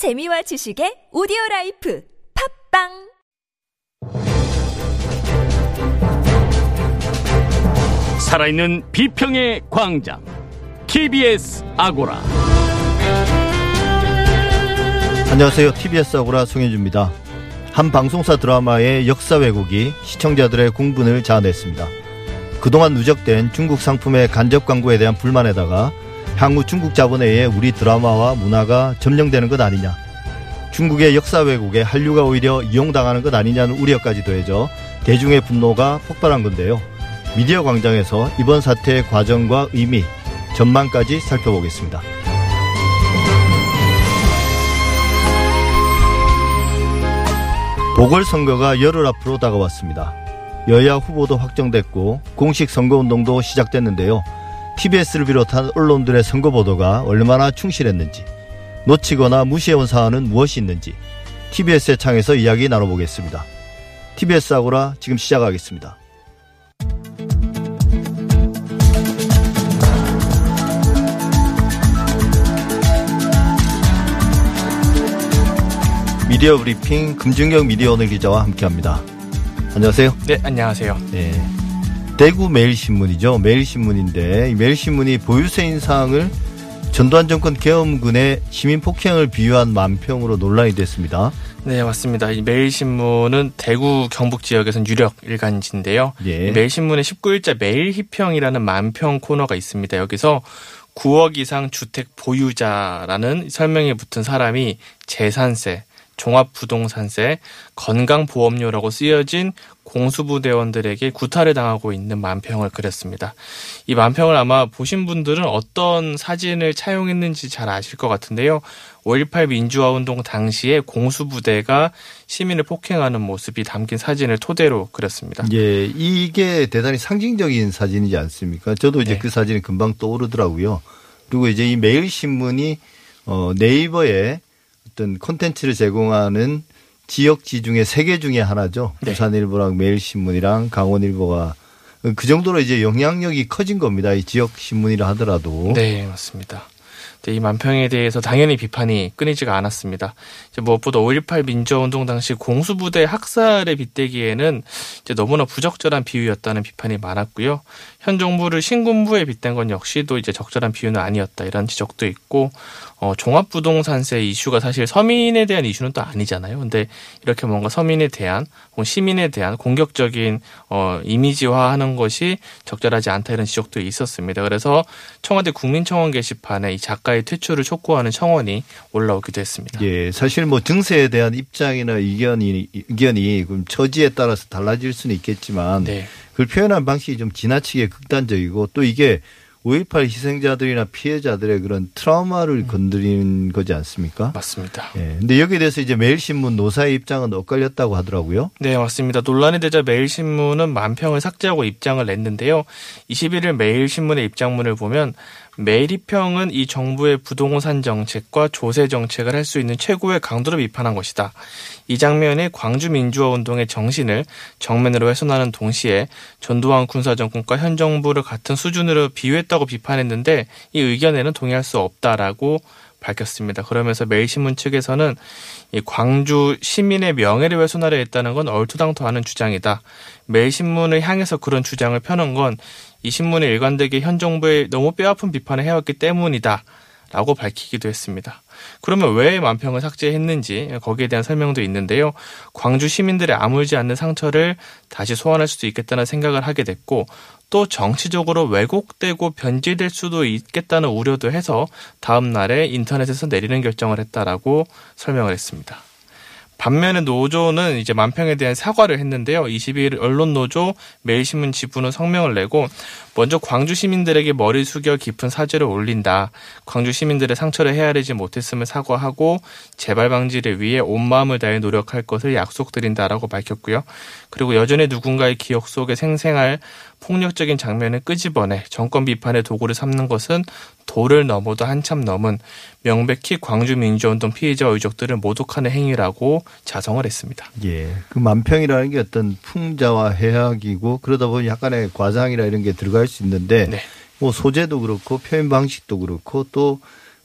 재미와 지식의 오디오 라이프 팟빵 살아있는 비평의 광장 TBS 아고라 안녕하세요. TBS 아고라 송현주입니다. 한 방송사 드라마의 역사 왜곡이 시청자들의 공분을 자아냈습니다. 그동안 누적된 중국 상품의 간접 광고에 대한 불만에다가 향후 중국 자본에 의해 우리 드라마와 문화가 점령되는 것 아니냐. 중국의 역사 왜곡에 한류가 오히려 이용당하는 것 아니냐는 우려까지 더해져 대중의 분노가 폭발한 건데요. 미디어 광장에서 이번 사태의 과정과 의미, 전망까지 살펴보겠습니다. 보궐선거가 열흘 앞으로 다가왔습니다. 여야 후보도 확정됐고 공식 선거운동도 시작됐는데요. TBS를 비롯한 언론들의 선거 보도가 얼마나 충실했는지 놓치거나 무시해온 사안은 무엇이 있는지 TBS의 창에서 이야기 나눠보겠습니다. TBS 아고라 지금 시작하겠습니다. 미디어 브리핑 금준경 미디어 오늘 기자와 함께합니다. 안녕하세요. 네, 안녕하세요. 네. 대구 매일신문이죠. 매일신문인데 이 매일신문이 보유세 인상을 전두환 정권 계엄군의 시민 폭행을 비유한 만평으로 논란이 됐습니다. 네, 맞습니다. 이 매일신문은 대구 경북 지역에선 유력 일간지인데요. 예. 이 매일신문의 19일자 매일희평이라는 만평 코너가 있습니다. 여기서 9억 이상 주택 보유자라는 설명이 붙은 사람이 재산세, 종합부동산세, 건강보험료라고 쓰여진 공수부대원들에게 구타를 당하고 있는 만평을 그렸습니다. 이 만평을 아마 보신 분들은 어떤 사진을 차용했는지 잘 아실 것 같은데요. 5.18 민주화운동 당시에 공수부대가 시민을 폭행하는 모습이 담긴 사진을 토대로 그렸습니다. 예, 이게 대단히 상징적인 사진이지 않습니까? 저도 이제 네. 그 사진이 금방 떠오르더라고요. 그리고 이제 이 매일신문이 어, 네이버에 어떤 콘텐츠를 제공하는 지역지 중에 세 개 중에 하나죠. 네. 부산일보랑 매일신문이랑 강원일보가 그 정도로 이제 영향력이 커진 겁니다. 이 지역 신문이라 하더라도. 네, 맞습니다. 네, 이 만평에 대해서 당연히 비판이 끊이지가 않았습니다. 무엇보다 5.18 민주화운동 당시 공수부대 학살에 빗대기에는 너무나 부적절한 비유였다는 비판이 많았고요. 현 정부를 신군부에 빗댄 건 역시도 이제 적절한 비유는 아니었다 이런 지적도 있고 어, 종합부동산세 이슈가 사실 서민에 대한 이슈는 또 아니잖아요. 근데 이렇게 뭔가 서민에 대한 시민에 대한 공격적인 어, 이미지화하는 것이 적절하지 않다 이런 지적도 있었습니다. 그래서 청와대 국민청원 게시판에 이 작가 의 퇴출을 촉구하는 청원이 올라오기도 했습니다. 예, 사실 뭐 증세에 대한 입장이나 의견이 의견이 그럼 처지에 따라서 달라질 수는 있겠지만 네. 그걸 표현한 방식이 좀 지나치게 극단적이고 또 이게 5.18 희생자들이나 피해자들의 그런 트라우마를 건드리는 거지 않습니까? 맞습니다. 예. 근데 여기에 대해서 이제 매일신문 노사의 입장은 엇갈렸다고 하더라고요. 네, 맞습니다. 논란이 되자 매일신문은 만평을 삭제하고 입장을 냈는데요. 21일 매일신문의 입장문을 보면 매일이평은 이 정부의 부동산 정책과 조세 정책을 할 수 있는 최고의 강도로 비판한 것이다. 이 장면이 광주 민주화 운동의 정신을 정면으로 훼손하는 동시에 전두환 군사 정권과 현 정부를 같은 수준으로 비유했다고 비판했는데 이 의견에는 동의할 수 없다라고 밝혔습니다. 그러면서 매일신문 측에서는 이 광주 시민의 명예를 훼손하려 했다는 건 얼토당토하는 주장이다. 매일신문을 향해서 그런 주장을 펴는 건 이 신문이 일관되게 현 정부에 너무 뼈아픈 비판을 해왔기 때문이다. 라고 밝히기도 했습니다. 그러면 왜 만평을 삭제했는지 거기에 대한 설명도 있는데요. 광주 시민들의 아물지 않는 상처를 다시 소환할 수도 있겠다는 생각을 하게 됐고 또 정치적으로 왜곡되고 변질될 수도 있겠다는 우려도 해서 다음 날에 인터넷에서 내리는 결정을 했다라고 설명을 했습니다. 반면에 노조는 이제 만평에 대한 사과를 했는데요. 22일 언론 노조 매일신문 지부는 성명을 내고 먼저 광주 시민들에게 머리 숙여 깊은 사죄를 올린다. 광주 시민들의 상처를 헤아리지 못했음을 사과하고 재발 방지를 위해 온 마음을 다해 노력할 것을 약속드린다라고 밝혔고요. 그리고 여전히 누군가의 기억 속에 생생할 폭력적인 장면을 끄집어내 정권 비판의 도구를 삼는 것은 도를 넘어도 한참 넘은 명백히 광주 민주운동 피해자와 유족들을 모독하는 행위라고 자성을 했습니다. 예. 그 만평이라는 게 어떤 풍자와 해악이고 그러다 보니 약간의 과장이라 이런 게 들어갈 수 있는데 네. 뭐 소재도 그렇고 표현 방식도 그렇고 또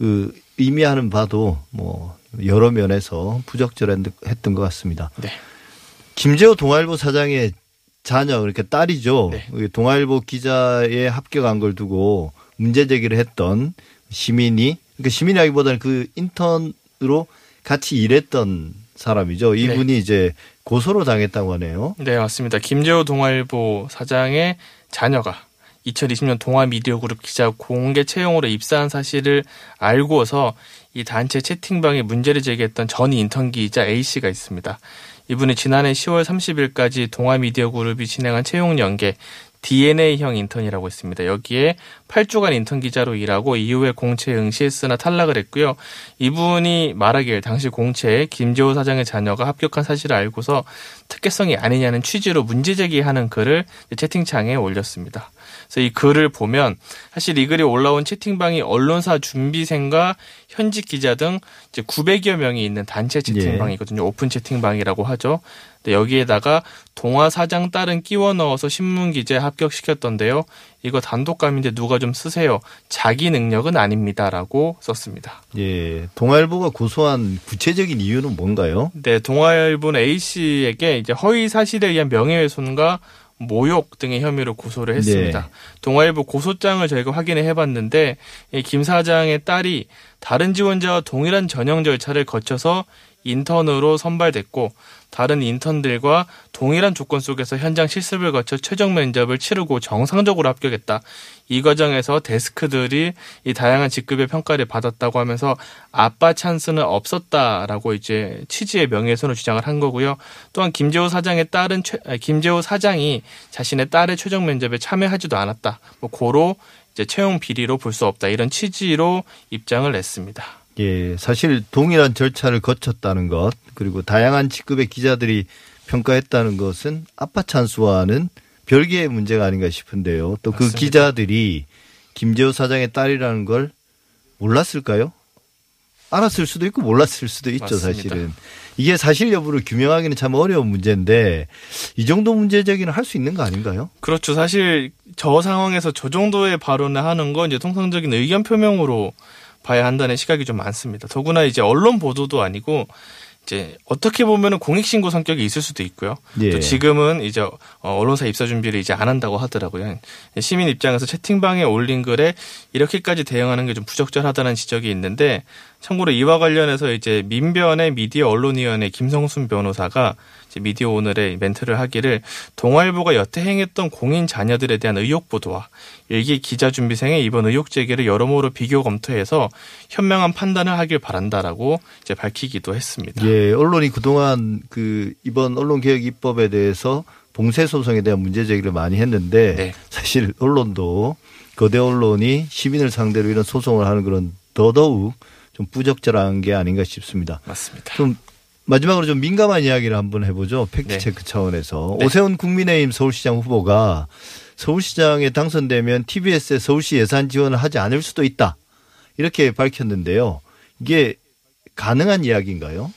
그 의미하는 바도 뭐 여러 면에서 부적절했던 것 같습니다. 네. 김재호 동아일보 사장의 자녀 그러니까 딸이죠. 네. 동아일보 기자에 합격한 걸 두고 문제 제기를 했던 시민이 그러니까 시민이라기보다는 그 인턴으로 같이 일했던 사람이죠. 이분이 이제 고소로 당했다고 하네요. 네, 맞습니다. 김재호 동아일보 사장의 자녀가 2020년 동아미디어그룹 기자 공개 채용으로 입사한 사실을 알고서 이 단체 채팅방에 문제를 제기했던 전 인턴 기자 A 씨가 있습니다. 이분은 지난해 10월 30일까지 동아미디어 그룹이 진행한 채용 연계 DNA형 인턴이라고 했습니다. 여기에 8주간 인턴 기자로 일하고 이후에 공채에 응시했으나 탈락을 했고요. 이분이 말하길 당시 공채에 김재호 사장의 자녀가 합격한 사실을 알고서 특혜성이 아니냐는 취지로 문제 제기하는 글을 채팅창에 올렸습니다. 그래서 이 글을 보면 사실 이 글이 올라온 채팅방이 언론사 준비생과 현직 기자 등 이제 900여 명이 있는 단체 채팅방이거든요. 오픈 채팅방이라고 하죠. 근데 여기에다가 동아 사장 딸은 끼워 넣어서 신문 기자에 합격시켰던데요. 이거 단독감인데 누가 좀 쓰세요. 자기 능력은 아닙니다라고 썼습니다. 예. 동아일보가 고소한 구체적인 이유는 뭔가요? 네, 동아일보는 A 씨에게 이제 허위 사실에 의한 명예훼손과 모욕 등의 혐의로 고소를 했습니다. 네. 동아일보 고소장을 저희가 확인해 해봤는데 이김 사장의 딸이 다른 지원자와 동일한 전형 절차를 거쳐서 인턴으로 선발됐고 다른 인턴들과 동일한 조건 속에서 현장 실습을 거쳐 최종 면접을 치르고 정상적으로 합격했다. 이 과정에서 데스크들이 이 다양한 직급의 평가를 받았다고 하면서 아빠 찬스는 없었다라고 이제 취지의 명예훼손을 주장을 한 거고요. 또한 김재호 사장의 딸은 최, 김재호 사장이 자신의 딸의 최종 면접에 참여하지도 않았다. 뭐 고로 이제 채용 비리로 볼 수 없다. 이런 취지로 입장을 냈습니다. 예. 사실 동일한 절차를 거쳤다는 것 그리고 다양한 직급의 기자들이 평가했다는 것은 아빠 찬스와는 별개의 문제가 아닌가 싶은데요. 또 그. 기자들이 김재호 사장의 딸이라는 걸 몰랐을까요? 알았을 수도 있고 몰랐을 수도 있죠, 맞습니다. 사실은. 이게 사실 여부를 규명하기는 참 어려운 문제인데 이 정도 문제 제기는 할 수 있는 거 아닌가요? 그렇죠. 사실 저 상황에서 저 정도의 발언을 하는 건 이제 통상적인 의견 표명으로 봐야 한다는 시각이 좀 많습니다. 더구나 이제 언론 보도도 아니고 이제 어떻게 보면은 공익 신고 성격이 있을 수도 있고요. 예. 또 지금은 이제 어, 언론사 입사 준비를 이제 안 한다고 하더라고요. 시민 입장에서 채팅방에 올린 글에 이렇게까지 대응하는 게 좀 부적절하다는 지적이 있는데 참고로 이와 관련해서 이제 민변의 미디어 언론위원회 김성순 변호사가 미디어 오늘의 멘트를 하기를 동아일보가 여태 행했던 공인 자녀들에 대한 의혹 보도와 일기 기자 준비생의 이번 의혹 제기를 여러모로 비교 검토해서 현명한 판단을 하길 바란다라고 이제 밝히기도 했습니다. 예, 언론이 그동안 그 이번 언론 개혁 입법에 대해서 봉쇄 소송에 대한 문제 제기를 많이 했는데 네. 사실 언론도 거대 언론이 시민을 상대로 이런 소송을 하는 그런 더더욱 좀 부적절한 게 아닌가 싶습니다. 맞습니다. 좀 마지막으로 좀 민감한 이야기를 한번 해보죠. 팩트 네. 체크 차원에서 네. 오세훈 국민의힘 서울시장 후보가 서울시장에 당선되면 TBS에 서울시 예산 지원을 하지 않을 수도 있다 이렇게 밝혔는데요. 이게 가능한 이야기인가요?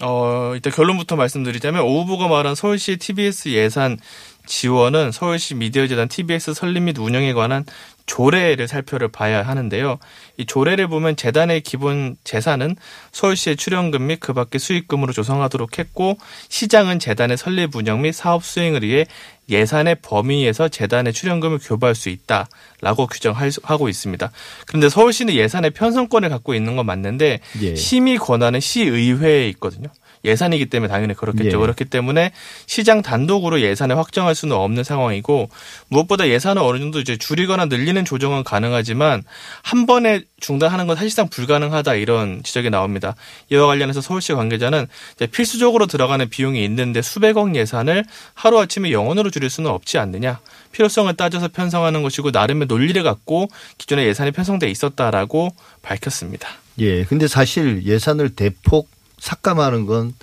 어, 일단 결론부터 말씀드리자면 오 후보가 말한 서울시 TBS 예산 지원은 서울시 미디어재단 TBS 설립 및 운영에 관한 조례를 살펴를 봐야 하는데요. 이 조례를 보면 재단의 기본 재산은 서울시의 출연금 및 그 밖의 수익금으로 조성하도록 했고 시장은 재단의 설립 운영 및 사업 수행을 위해 예산의 범위에서 재단의 출연금을 교부할 수 있다라고 규정하고 있습니다. 그런데 서울시는 예산의 편성권을 갖고 있는 건 맞는데 예. 심의 권한은 시의회에 있거든요. 예산이기 때문에 당연히 그렇겠죠. 예. 그렇기 때문에 시장 단독으로 예산을 확정할 수는 없는 상황이고 무엇보다 예산을 어느 정도 이제 줄이거나 늘리는 조정은 가능하지만 한 번에 중단하는 건 사실상 불가능하다 이런 지적이 나옵니다. 이와 관련해서 서울시 관계자는 필수적으로 들어가는 비용이 있는데 수백억 예산을 하루 아침에 영원으로 줄일 수는 없지 않느냐. 필요성을 따져서 편성하는 것이고 나름의 논리를 갖고 기존에 예산이 편성돼 있었다라고 밝혔습니다. 예. 근데 사실 예산을 대폭 삭감하는 건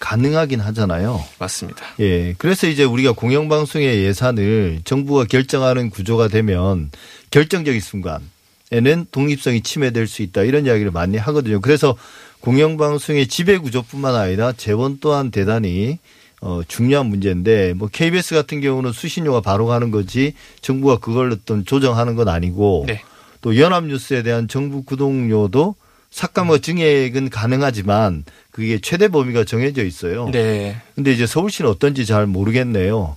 가능하긴 하잖아요. 맞습니다. 예. 그래서 이제 우리가 공영방송의 예산을 정부가 결정하는 구조가 되면 결정적인 순간에는 독립성이 침해될 수 있다 이런 이야기를 많이 하거든요. 그래서 공영방송의 지배 구조뿐만 아니라 재원 또한 대단히 어, 중요한 문제인데 뭐 KBS 같은 경우는 수신료가 바로 가는 거지 정부가 그걸 어떤 조정하는 건 아니고 네. 또 연합뉴스에 대한 정부 구독료도 삭감과 증액은 가능하지만 그게 최대 범위가 정해져 있어요. 네. 근데 이제 서울시는 어떤지 잘 모르겠네요.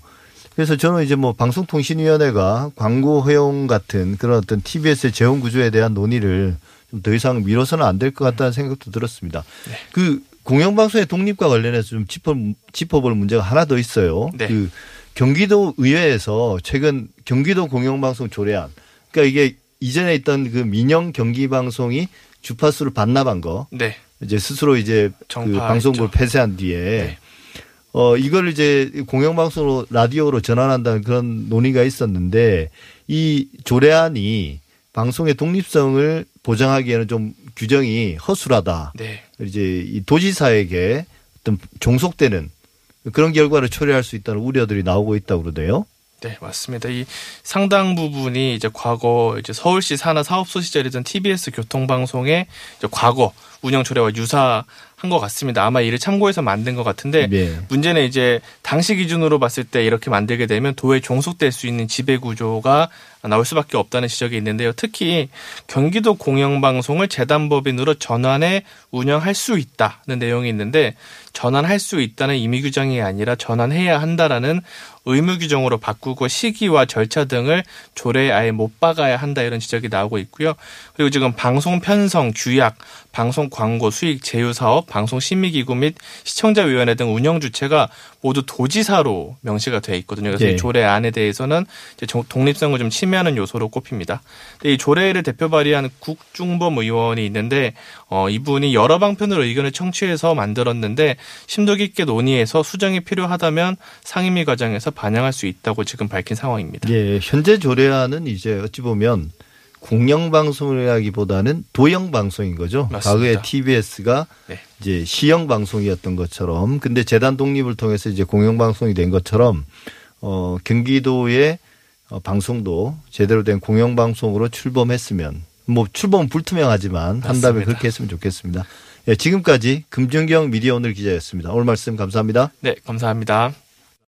그래서 저는 이제 뭐 방송통신위원회가 광고 허용 같은 그런 어떤 TBS의 재원 구조에 대한 논의를 좀 더 이상 미뤄서는 안 될 것 같다는 생각도 들었습니다. 그 공영방송의 독립과 관련해서 좀 짚어, 짚어볼 문제가 하나 더 있어요. 네. 그 경기도 의회에서 최근 경기도 공영방송 조례안 그러니까 이게 이전에 있던 그 민영 경기방송이 주파수를 반납한 거 네. 이제 스스로 이제 그. 방송국을 폐쇄한 뒤에 네. 어 이걸 이제 공영방송으로 라디오로 전환한다는 그런 논의가 있었는데 이 조례안이 방송의 독립성을 보장하기에는 좀 규정이 허술하다. 네. 이제 이 도지사에게 어떤 종속되는 그런 결과를 초래할 수 있다는 우려들이 나오고 있다고 그러네요. 네, 맞습니다. 이 상당 부분이 이제 과거 이제 서울시 산하 사업소 시절이던 TBS 교통방송의 이제 과거 운영 조례와 유사한 것 같습니다. 아마 이를 참고해서 만든 것 같은데 네. 문제는 이제 당시 기준으로 봤을 때 이렇게 만들게 되면 도에 종속될 수 있는 지배 구조가 나올 수밖에 없다는 지적이 있는데요. 특히 경기도 공영방송을 재단법인으로 전환해 운영할 수 있다는 내용이 있는데 전환할 수 있다는 임의 규정이 아니라 전환해야 한다라는 의무 규정으로 바꾸고 시기와 절차 등을 조례에 아예 못 박아야 한다 이런 지적이 나오고 있고요. 그리고 지금 방송 편성, 규약, 방송 광고, 수익 제휴 사업, 방송 심의 기구 및 시청자 위원회 등 운영 주체가 모두 도지사로 명시가 돼 있거든요. 그래서 네. 이 조례 안에 대해서는 이제 정- 독립성을 좀 침해하는 요소로 꼽힙니다. 근데 이 조례를 대표 발의한 국중범 의원이 있는데 어, 이분이 여러 방편으로 의견을 청취해서 만들었는데 심도 깊게 논의해서 수정이 필요하다면 상임위 과정에서 반영할 수 있다고 지금 밝힌 상황입니다. 예, 현재 조례안은 이제 어찌 보면 공영 방송이라기보다는 도영방송인 거죠. 맞습니다. 과거에 TBS가 네. 이제 시영방송이었던 것처럼 근데 재단 독립을 통해서 이제 공영 방송이 된 것처럼 어, 경기도의 어, 방송도 제대로 된 공영 방송으로 출범했으면 뭐 출범 불투명하지만 한다면 맞습니다. 그렇게 했으면 좋겠습니다. 예, 지금까지 금준경 미디어 오늘 기자였습니다. 오늘 말씀 감사합니다. 네, 감사합니다.